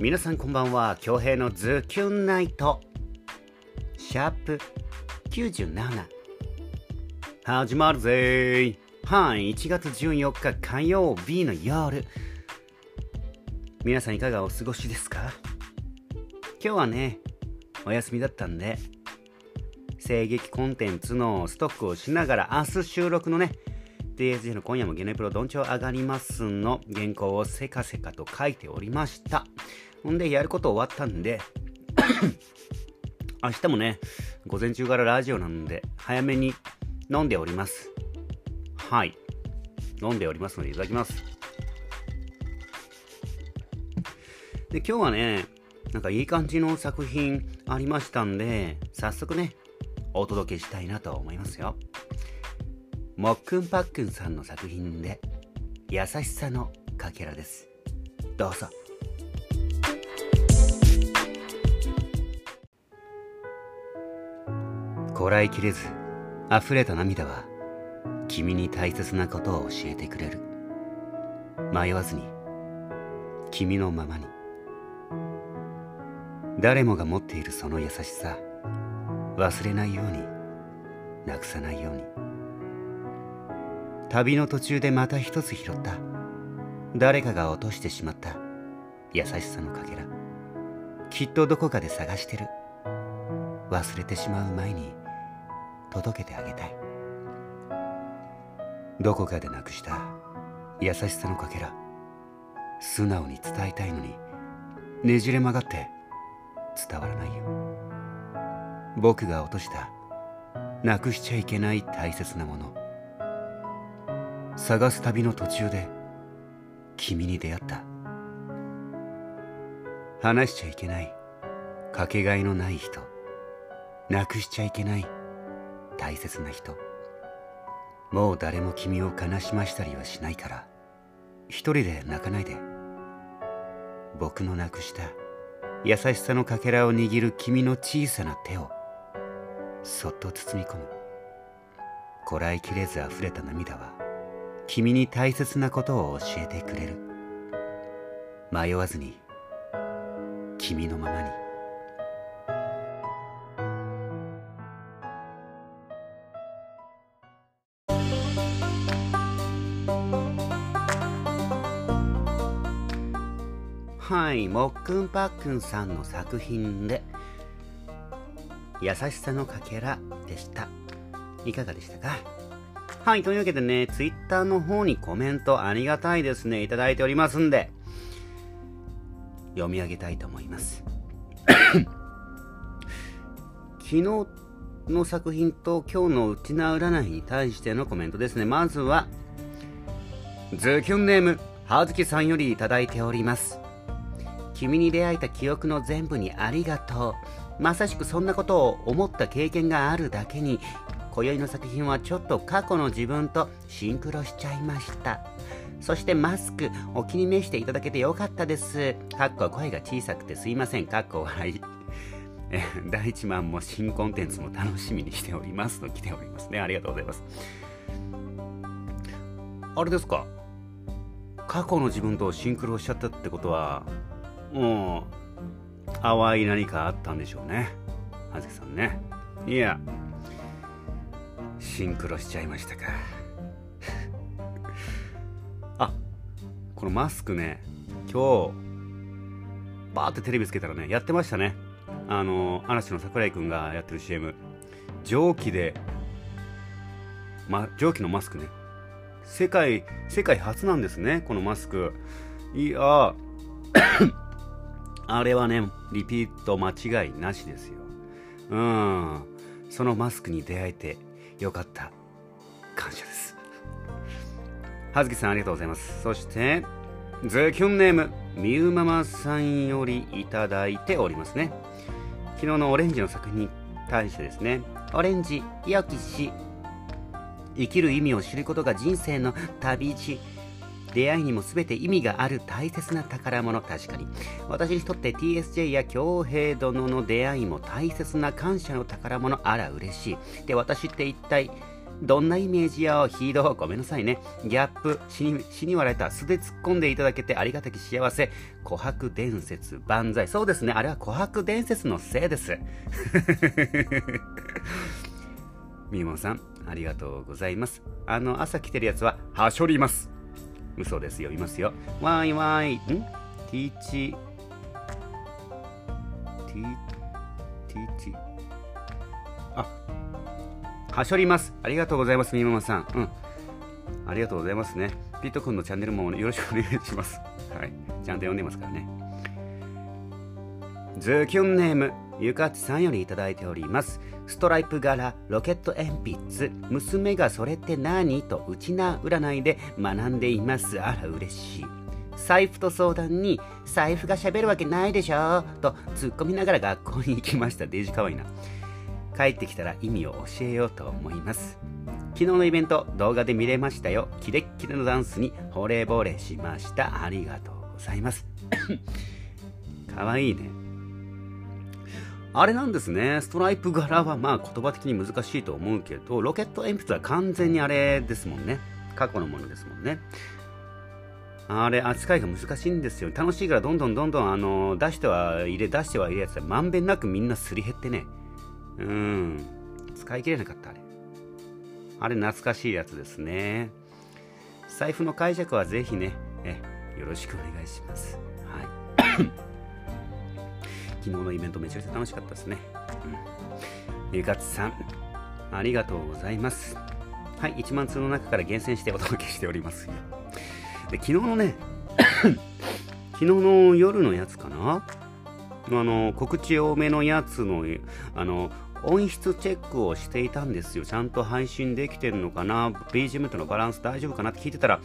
皆さんこんばんは。恭平のズキュンナイト。シャープ97始まるぜはい1月14日火曜日の夜。皆さんいかがお過ごしですか？今日はねお休みだったんで声劇コンテンツのストックをしながら明日収録のね DSG の今夜もゲネプロどんちょう上がりますの原稿をせかせかと書いておりました。ほんで、やること終わったんで 明日もね、午前中からラジオなんで、早めに飲んでおります。はい。飲んでおりますので、いただきます。で、今日はね、なんかいい感じの作品ありましたんで、早速ね、お届けしたいなと思いますよ。もっくんぱっくんさんの作品で、優しさのかけらです。どうぞ。こらえきれず溢れた涙は君に大切なことを教えてくれる。迷わずに君のままに。誰もが持っているその優しさ忘れないようになくさないように。旅の途中でまた一つ拾った。誰かが落としてしまった。優しさのかけら。きっとどこかで探してる。忘れてしまう前に届けてあげたい。どこかでなくした優しさのかけら素直に伝えたいのにねじれ曲がって伝わらないよ。僕が落としたなくしちゃいけない大切なもの。探す旅の途中で君に出会った。話しちゃいけないかけがえのない人。なくしちゃいけない。大切な人。もう誰も君を悲しましたりはしないから。一人で泣かないで。僕のなくした優しさのかけらを握る君の小さな手をそっと包み込む。こらえきれず溢れた涙は君に大切なことを教えてくれる。迷わずに君のままに。はい、もっくんぱっくんさんの作品で、優しさのかけらでした。いかがでしたか？はい、というわけでね、ツイッターの方にコメントありがたいですね、いただいておりますんで、読み上げたいと思います。昨日の作品と今日の内な占いに対してのコメントですね。まずは、ズキュンネーム、はずきさんよりいただいております。君に出会えた記憶の全部にありがとうまさしくそんなことを思った経験があるだけに今宵の作品はちょっと過去の自分とシンクロしちゃいました。そしてマスクお気に召していただけてよかったです。かっこ声が小さくてすいません。かっこ笑いえ 第1番も新コンテンツも楽しみにしておりますと来ておりますね。ありがとうございます。あれですか。過去の自分とシンクロしちゃったってことはもう淡い何かあったんでしょうね。葉月さんね。いやシンクロしちゃいましたか。あこのマスクね今日バーってテレビつけたらねやってましたね。あの嵐の櫻井君がやってる CM 蒸気で、ま、蒸気のマスクね。世界世界初なんですねこのマスク。いやあれはね、リピート間違いなしですよ。うん。そのマスクに出会えてよかった。感謝です。はずきさんありがとうございます。そして、ズキュンネーム、みゆママさんよりいただいておりますね。昨日のオレンジの作品に対してですね、オレンジ、よきし、生きる意味を知ることが人生の旅路。出会いにも全て意味がある大切な宝物確かに私にとって TSJ や京平殿の出会いも大切な感謝の宝物あら嬉しいで私って一体どんなイメージよヒードごめんなさいね。ギャップ、死に死に笑えた、素で突っ込んでいただけてありがたき幸せ。琥珀伝説、万歳。そうですね、あれは琥珀伝説のせいです。みもさん、ありがとうございます。あの、朝来てるやつは、はしょります。嘘ですよ、いますよ。わいわい、ん？ティーチ、ティ、ティーチ、あ、はしょります。ありがとうございます、みもさん。うん。ありがとうございますね。ピート君のチャンネルもよろしくお願いします。はい。ちゃんと読んでますからね。ズキュンネーム、ゆかちさんよりいただいております。ストライプ柄、ロケット鉛筆、娘がそれって何？とうちな占いで学んでいます。あら、嬉しい。財布と相談に、財布がしゃべるわけないでしょ？と突っ込みながら学校に行きました。デージかわいいな。帰ってきたら意味を教えようと思います。昨日のイベント、動画で見れましたよ。キレッキレのダンスに惚れ惚れしました。ありがとうございます。かわいいね。あれなんですね。ストライプ柄はまあ言葉的に難しいと思うけど、ロケット鉛筆は完全にあれですもんね。過去のものですもんね。あれ、扱いが難しいんですよ。楽しいからどんどんどんどん、あの、出しては入れ、出しては入れやつはまんべんなくみんなすり減ってね。うん。使い切れなかった、あれ。あれ、懐かしいやつですね。財布の解釈はぜひね、え、よろしくお願いします。はい。昨日のイベントめちゃくちゃ楽しかったですね。うん。ゆかつさん、ありがとうございます。はい、1万通の中から厳選してお届けしております。で、昨日のね、昨日の夜のやつかな？あの、告知多めのやつの、あの、音質チェックをしていたんですよ。ちゃんと配信できてるのかな ?BGM とのバランス大丈夫かなって聞いてたら、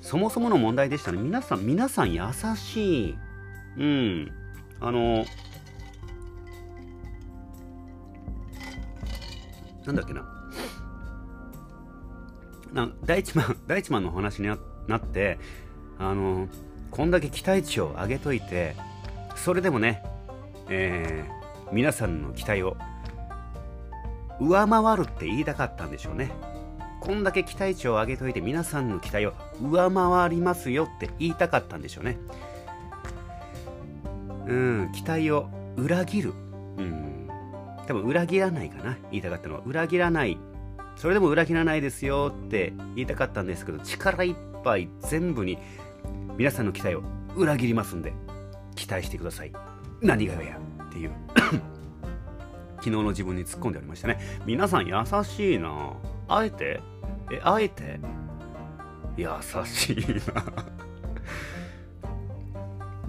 そもそもの問題でしたね。皆さん、皆さん優しい。うん。あの、なんだっけな。な第一番、第一番のお話になって、あの、こんだけ期待値を上げといて、それでもね、えー、皆さんの期待を上回るって言いたかったんでしょうね。こんだけ期待値を上げといて皆さんの期待を上回りますよって言いたかったんでしょうね。うん、期待を裏切る。うん。多分裏切らないかな。言いたかったのは。裏切らない。それでも裏切らないですよって言いたかったんですけど、力いっぱい全部に皆さんの期待を裏切りますんで、期待してください。何がやっていう 昨日の自分に突っ込んでおりましたね。皆さん優しいなあえて？え、あえて？優しいな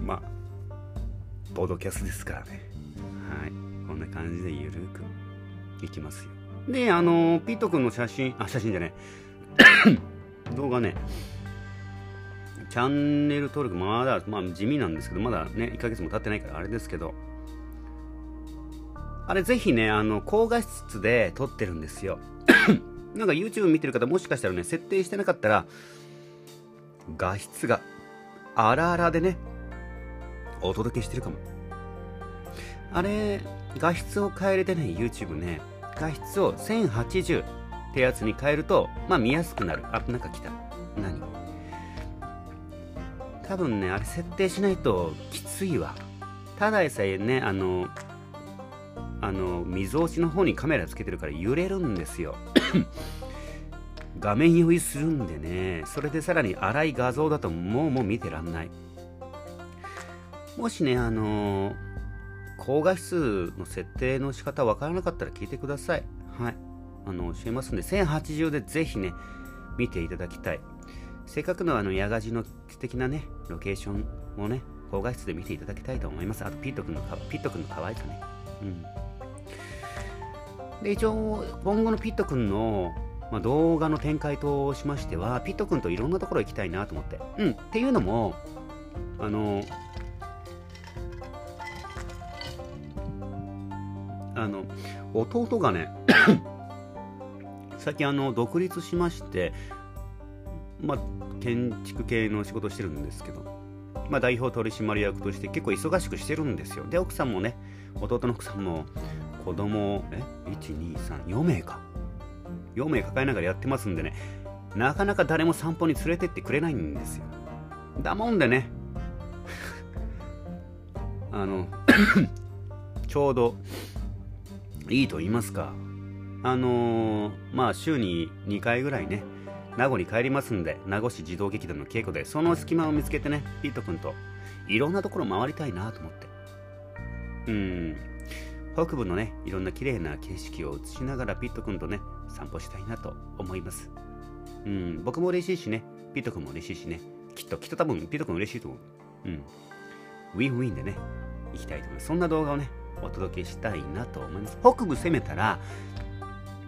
まあ、ポッドキャストですからね。はい。こんな感じでゆるくいきますよ。で、あのピット君の写真、あ、写真じゃね 動画ね、チャンネル登録まだ、まあ地味なんですけど、まだね、1ヶ月も経ってないからあれですけど、あれぜひね、あの、高画質で撮ってるんですよ。なんか YouTube 見てる方もしかしたらね、設定してなかったら、画質が荒々でね、お届けしてるかも。あれ、画質を変えれてね、YouTube ね、画質を1080ってやつに変えると、まあ見やすくなる。あ、なんか来た。何？多分ね、あれ設定しないときついわ。ただでさえね、あの、あの、みぞおちの方にカメラつけてるから揺れるんですよ。画面酔いするんでね、それでさらに荒い画像だともうもう見てらんない。もしね、あのー、高画質の設定の仕方わからなかったら聞いてください。はい。あの、教えますんで、1080でぜひね、見ていただきたい。せっかくのあの、ヤガジの素敵なね、ロケーションをね、高画質で見ていただきたいと思います。あと、ピット君のか、ピット君の可愛さね。うん。で、一応、今後のピット君の、まあ、動画の展開としましては、ピット君といろんなところ行きたいなと思って。うん。っていうのも、あの、あの弟がね最近あの独立しましてまあ建築系の仕事してるんですけどまあ代表取締役として結構忙しくしてるんですよで奥さんもね弟の奥さんも子供え123 4名か4名抱えながらやってますんでね、なかなか誰も散歩に連れてってくれないんですよ。だもんでね、あの、ちょうどいいと言いますか、あのー、まあ週に2回ぐらいね、名護に帰りますんで、名護市児童劇団の稽古で、その隙間を見つけてね、ピート君といろんなところ回りたいなと思って。うん、北部のね、いろんな綺麗な景色を映しながらピット君とね、散歩したいなと思います。うん、僕も嬉しいしね、ピット君も嬉しいしね、きっと、きっと多分ピット君嬉しいと思う。うん。ウィンウィンでね、行きたいと思います。そんな動画をね、お届けしたいなと思います。北部攻めたら、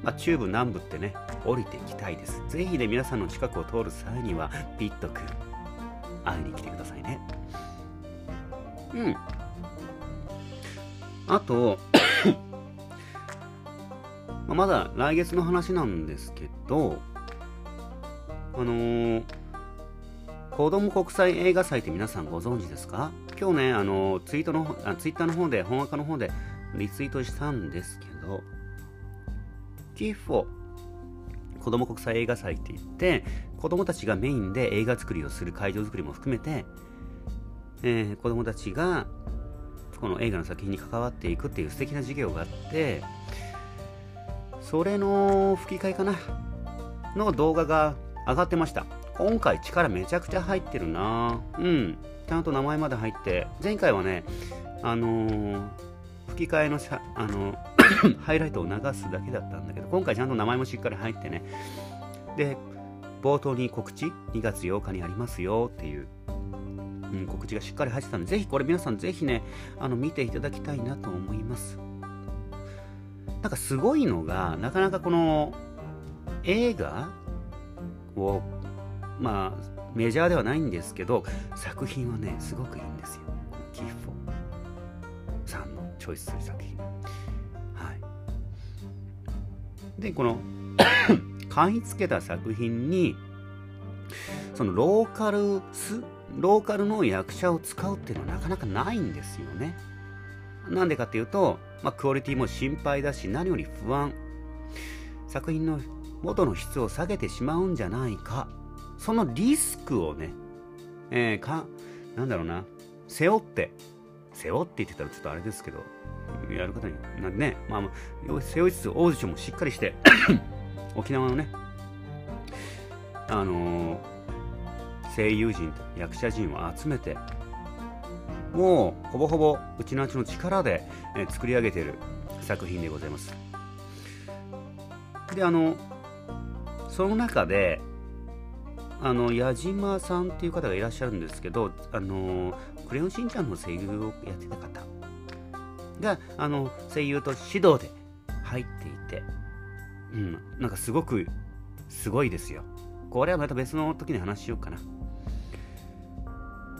まあ、中部南部ってね、降りていきたいです。ぜひね、皆さんの近くを通る際には、ピット君、会いに来てくださいね。うん。あと まだ来月の話なんですけど、あのー、子供国際映画祭って皆さんご存知ですか？今日ね、あの、ツイートのあ、ツイッターの方で、本赤の方でリツイートしたんですけど、キフォ子供国際映画祭って言って、子供たちがメインで映画作りをする会場作りも含めて、えー、子供たちがこの映画の作品に関わっていくっていう素敵な授業があってそれの吹き替えかなの動画が上がってました。今回力めちゃくちゃ入ってるな。うん。ちゃんと名前まで入って。前回はねあのー、吹き替えのあの ハイライトを流すだけだったんだけど今回ちゃんと名前もしっかり入ってね。で冒頭に告知2月8日にありますよっていう。うん、告知がしっかり入ってたので、ぜひこれ皆さんぜひね、あの見ていただきたいなと思います。なんかすごいのが、なかなかこの映画を、まあ、メジャーではないんですけど、作品はね、すごくいいんですよ。キッフォさんのチョイスする作品。はい。で、この 買い付けた作品に、そのローカルスローカルの役者を使うっていうのはなかなかないんですよね。なんでかっていうと、まあ、クオリティも心配だし、何より不安。作品の元の質を下げてしまうんじゃないか。そのリスクをね、えー、か、なんだろうな、背負って、背負って言ってたらちょっとあれですけど、やる方になね、まあ、背負いつつオーディションもしっかりして 沖縄のね、あのー声優陣と役者陣を集めてもうほぼほぼうちのうちの力で、え作り上げている作品でございます。であのその中であの矢島さんっていう方がいらっしゃるんですけどあのクレヨンしんちゃんの声優をやってた方。があの声優と指導で入っていて、うん、なんかすごくすごいですよ。これはまた別の時に話しようかな。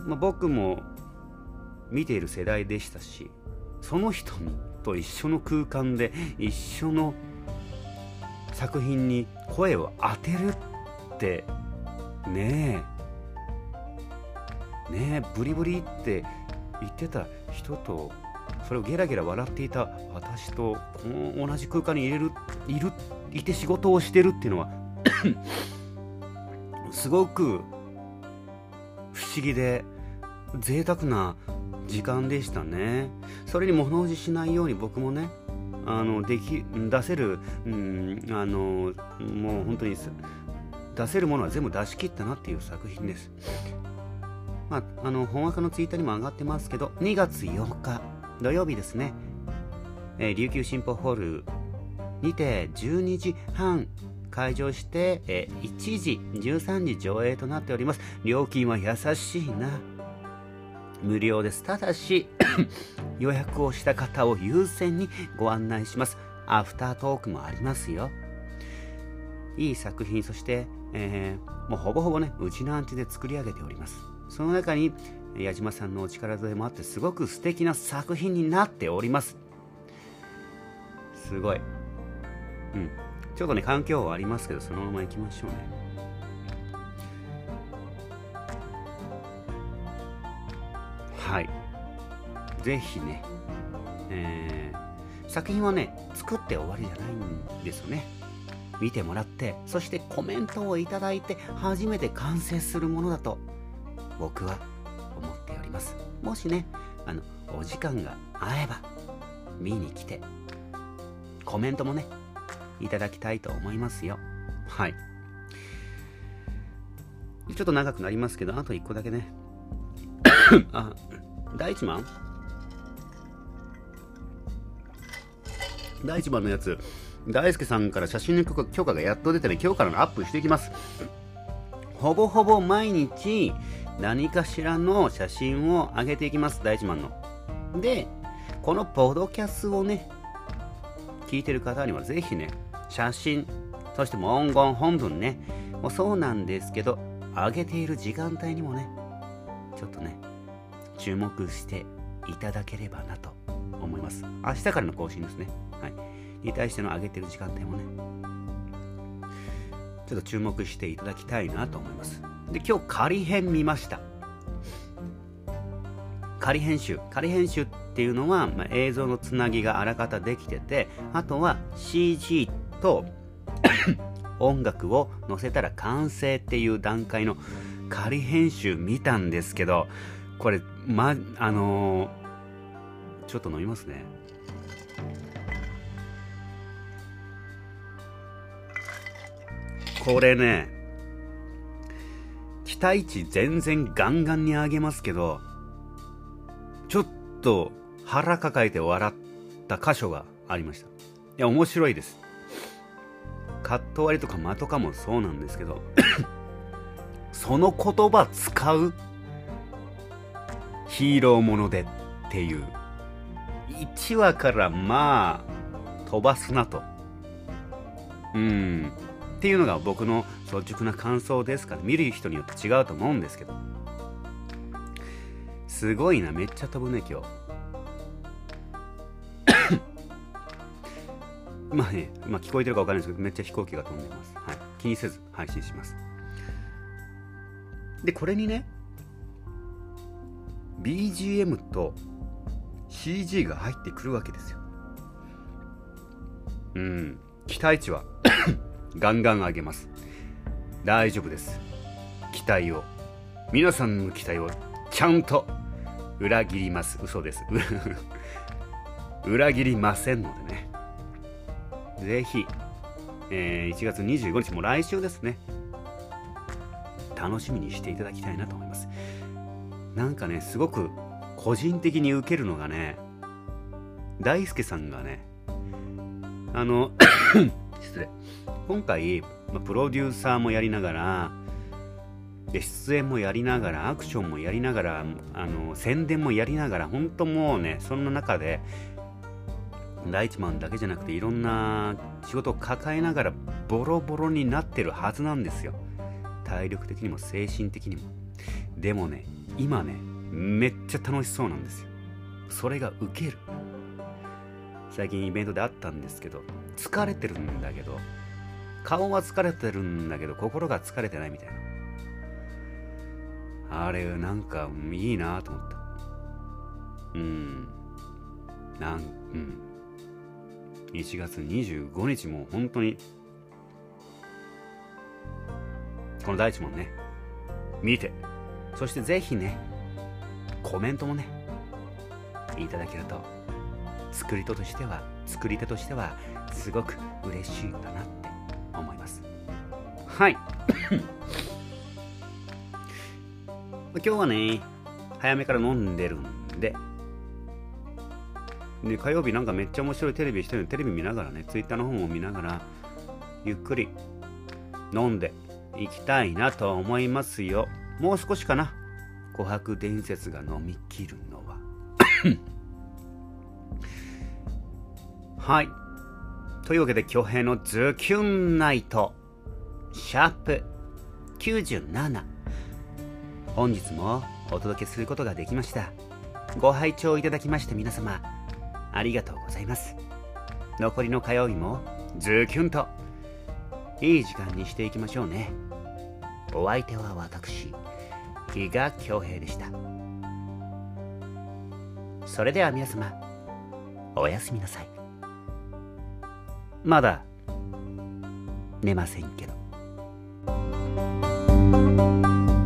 まあ、僕も見ている世代でしたしその人と一緒の空間で一緒の作品に声を当てるってねえ。ねえブリブリって言ってた人とそれをゲラゲラ笑っていた私とこの同じ空間に入れるいるいて仕事をしてるっていうのは すごく不思議で贅沢な時間でしたね。それに物おじしないように僕もねあのでき出せる、うん、あのもう本当に出せるものは全部出し切ったなっていう作品です。まあ、あの本枠のツイッターにも上がってますけど2月8日土曜日ですね、えー、琉球新報ホールにて12時半開場して、えー、1時13時上映となっております料金は優しいな無料です。ただし、予約をした方を優先にご案内します。アフタートークもありますよ。いい作品、そして、えー、もうほぼほぼね、うちのアンチで作り上げております。その中に、矢島さんのお力添えもあって、すごく素敵な作品になっております。すごい。うん。ちょっとね、環境はありますけど、そのまま行きましょうね。はいぜひね、えー、作品はね作って終わりじゃないんですよね見てもらってそしてコメントをいただいて初めて完成するものだと僕は思っております。もしねあのお時間が合えば見に来てコメントもねいただきたいと思いますよ。はい。ちょっと長くなりますけどあと1個だけね。あ第一番？第一番のやつ。大輔さんから写真の許可がやっと出てね今日からのアップしていきます。ほぼほぼ毎日何かしらの写真を上げていきます。第一番の。でこのポドキャスをね聞いてる方にはぜひね写真そして文言本文ねもうそうなんですけど上げている時間帯にもねちょっとね注目していただければなと思います。明日からの更新ですね。に対しての上げてる時間帯もねちょっと注目していただきたいなと思います。で今日仮編見ました。仮編集。仮編集っていうのは、まあ、映像のつなぎがあらかたできててあとは CG と 音楽を載せたら完成っていう段階の仮編集見たんですけどこれまあのー、ちょっと飲みますね。これね期待値全然ガンガンに上げますけどちょっと腹抱えて笑った箇所がありました。いや面白いです。カット割りとか間とかもそうなんですけど その言葉使うヒーローものでっていう。1話からまあ飛ばすなと。うん。っていうのが僕の率直な感想ですから見る人によって違うと思うんですけど。すごいなめっちゃ飛ぶね今日。まあね、まあ、聞こえてるか分かんないですけどめっちゃ飛行機が飛んでます、はい、気にせず配信します。でこれにね BGM と CG が入ってくるわけですよ。うん。期待値はガンガン上げます。大丈夫です。期待を。皆さんの期待をちゃんと裏切ります。嘘です。裏切りませんのでね。ぜひ、えー、1月25日も来週ですね。楽しみにしていただきたいなと思います。なんかねすごく個人的に受けるのがね大輔さんがねあの 失礼。今回、まプロデューサーもやりながらで出演もやりながらアクションもやりながらあの宣伝もやりながら本当もうねそんな中でライチマンだけじゃなくていろんな仕事を抱えながらボロボロになってるはずなんですよ。体力的にも精神的にも。でもね今ねめっちゃ楽しそうなんですよ。それがウケる。最近イベントであったんですけど疲れてるんだけど顔は疲れてるんだけど心が疲れてないみたいな。あれなんかいいなと思った。うん。なんうん。1月25日も本当にこの第一問ね。見て。そしてぜひねコメントもねいただけると作り手としては作り手としてはすごく嬉しいかな。ってはい。今日はね早めから飲んでるんで。で火曜日なんかめっちゃ面白いテレビしてるテレビ見ながらねツイッターの方も見ながらゆっくり飲んでいきたいなと思いますよ。もう少しかな。琥珀伝説が飲み切るのは。はい。というわけで巨平のズキュンナイトシャープ97本日もお届けすることができました。ご拝聴いただきまして皆様ありがとうございます。残りの火曜日もズキュンといい時間にしていきましょうね。お相手は私比嘉恭平でした。それでは皆様おやすみなさい。まだ寝ませんけど。Thank you.